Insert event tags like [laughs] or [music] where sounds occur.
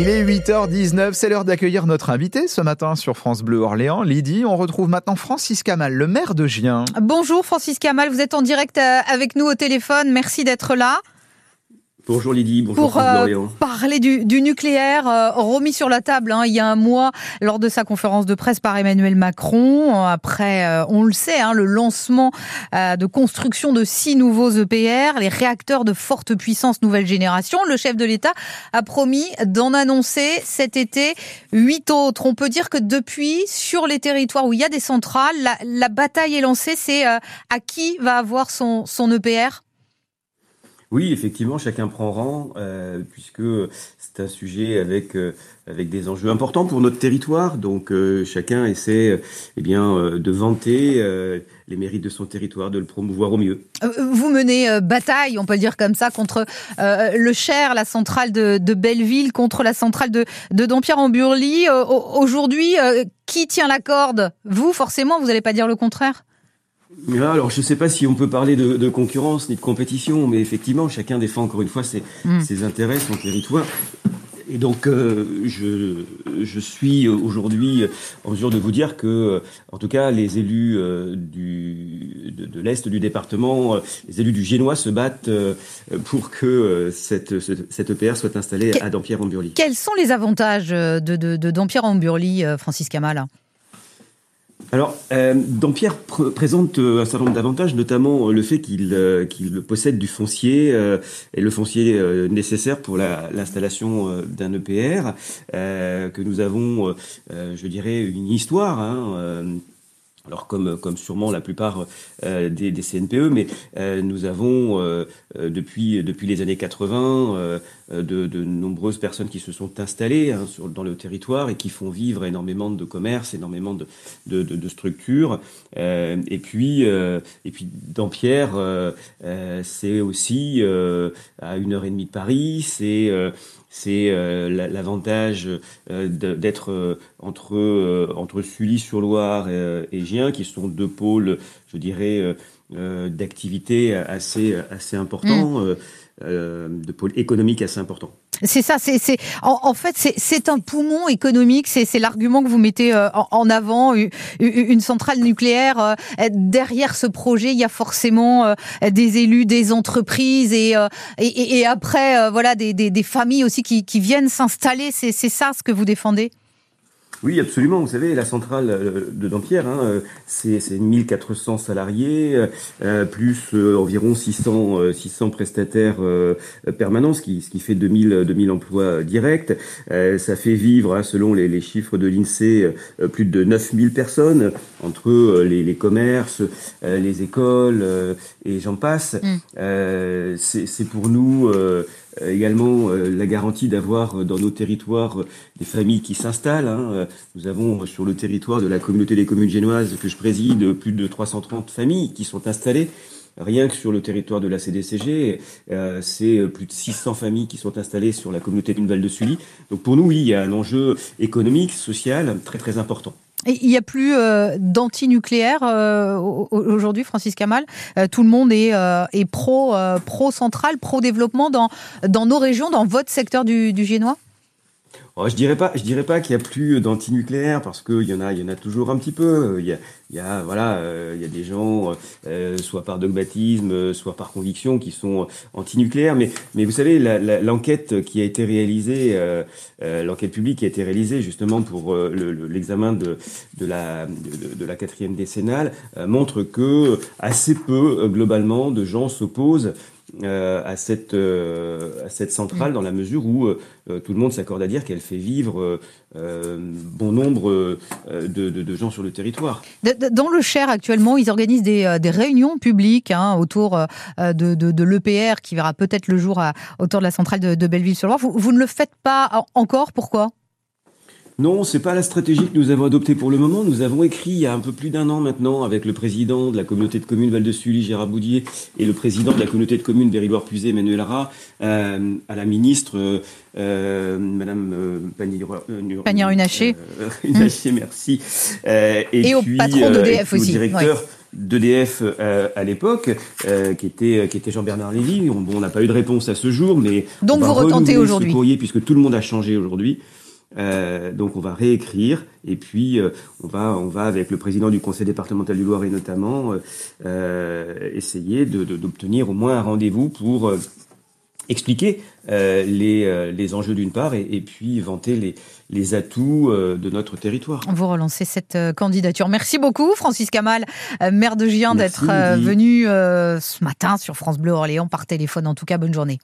Il est 8h19, c'est l'heure d'accueillir notre invité ce matin sur France Bleu Orléans. Lydie, on retrouve maintenant Francis Kamal, le maire de Gien. Bonjour Francis Kamal, vous êtes en direct euh, avec nous au téléphone, merci d'être là. Bonjour Lydie, bonjour Pour euh, parler du, du nucléaire euh, remis sur la table hein, il y a un mois lors de sa conférence de presse par Emmanuel Macron. Après, euh, on le sait, hein, le lancement euh, de construction de six nouveaux EPR, les réacteurs de forte puissance nouvelle génération. Le chef de l'État a promis d'en annoncer cet été huit autres. On peut dire que depuis, sur les territoires où il y a des centrales, la, la bataille est lancée. C'est à qui va avoir son, son EPR oui, effectivement, chacun prend rang, euh, puisque c'est un sujet avec euh, avec des enjeux importants pour notre territoire. Donc, euh, chacun essaie, eh bien, de vanter les mérites de son territoire, de le promouvoir au mieux. Vous menez bataille, on peut dire comme ça, contre le Cher, la centrale de, Belleville, contre la centrale de, de Dampierre-en-Burly. Aujourd'hui, qui tient la corde? Vous, forcément, vous n'allez pas dire le contraire? Alors, je ne sais pas si on peut parler de, de, concurrence ni de compétition, mais effectivement, chacun défend encore une fois ses, mm. ses intérêts, son territoire. Et donc, euh, je, je, suis aujourd'hui en mesure de vous dire que, en tout cas, les élus euh, du, de, de l'Est du département, euh, les élus du Génois se battent pour que cette, cette EPR soit installée à Dampierre-en-Burly. Quels sont les avantages de, de, de Dampierre-en-Burly, Francis Kamal? Alors, euh, Dampierre pr présente euh, un certain nombre d'avantages, notamment euh, le fait qu'il euh, qu'il possède du foncier euh, et le foncier nécessaire pour l'installation d'un EPR, que nous avons, je dirais, une histoire. Hein, alors comme, comme sûrement la plupart euh, des, CNPE, mais euh, nous avons euh, depuis, depuis les années 80 de, de, nombreuses personnes qui se sont installées hein, sur, dans le territoire et qui font vivre énormément de commerce, énormément de, de, structures. et puis, et puis Dampierre, c'est aussi à une heure et demie de Paris, c'est l'avantage d'être entre, entre Sully-sur-Loire et, et, qui sont deux pôles, je dirais, d'activité assez, assez importants, mmh. de pôles économiques assez importants. C'est ça, c'est en, en, fait c'est un poumon économique, c'est l'argument que vous mettez euh, en, avant. Une centrale nucléaire euh, derrière ce projet, il y a forcément euh, des élus, des entreprises et et, et après voilà des, des, des, familles aussi qui, qui viennent s'installer. C'est ça ce que vous défendez? Oui, absolument. Vous savez, la centrale euh, de Dampierre, hein, euh, c'est 1400 salariés, euh, plus environ 600, 600 prestataires permanents, ce qui, ce qui fait 2000, 2000 emplois directs. ça fait vivre, hein, selon les, les, chiffres de l'INSEE, plus de 9000 personnes, entre les, les commerces, les écoles et j'en passe. Mm. c'est pour nous euh, également euh, la garantie d'avoir euh, dans nos territoires des familles qui s'installent. Hein. Nous avons sur le territoire de la communauté des communes génoises que je préside plus de 330 familles qui sont installées. Rien que sur le territoire de la CDCG, euh, c'est plus de 600 familles qui sont installées sur la communauté d'une Val de Sully. Donc pour nous, oui, il y a un enjeu économique, social très très important. Il n'y a plus euh, d'anti-nucléaire euh, aujourd'hui, Francis Kamal. Euh, tout le monde est, euh, pro, euh, pro central, pro développement dans, dans nos régions, dans votre secteur du, du Génois? Oh, je dirais pas, je dirais pas qu'il y a plus d'antinucléaire parce qu'il y en a, il y en a toujours un petit peu. Il y a, voilà, euh, il y a des gens, euh, soit par dogmatisme, soit par conviction, qui sont antinucléaires. Mais, mais vous savez, l'enquête qui a été réalisée, euh, l'enquête publique qui a été réalisée justement pour l'examen le, de, la de, la quatrième décennale montre que assez peu globalement de gens s'opposent euh, à, cette, euh, à cette centrale dans la mesure où euh, tout le monde s'accorde à dire qu'elle fait vivre bon nombre de, de, de, gens sur le territoire. Dans le Cher actuellement, ils organisent des, des réunions publiques hein, autour de, de, l'EPR qui verra peut-être le jour à, autour de la centrale de, Belleville-sur-Loire. Vous, vous ne le faites pas encore, pourquoi? Non, c'est pas la stratégie que nous avons adoptée pour le moment. Nous avons écrit il y a un peu plus d'un an maintenant avec le président de la communauté de communes Val-de-Sully, Gérard Boudier, et le président de la communauté de communes Berry-Loire-Puisé, Emmanuel euh, à la ministre euh, Madame euh, Pannier-Runacher. Euh, [laughs] merci. Euh, et, au patron d'EDF aussi. Directeur, d'EDF à l'époque, qui était qui était Jean-Bernard Lévy. On n'a pas eu de réponse à ce jour, mais donc vous retentez aujourd'hui, courrier puisque tout le monde a changé aujourd'hui. Euh, donc on va réécrire et puis euh, on va on va avec le président du conseil départemental du Loiret notamment euh, essayer d'obtenir au moins un rendez-vous pour expliquer les, les enjeux d'une part et, et, puis vanter les, les atouts de notre territoire. Vous relancez cette candidature. Merci beaucoup Francis Kamal, maire de Gien, d'être venu ce matin sur France Bleu Orléans par téléphone. En tout cas, bonne journée.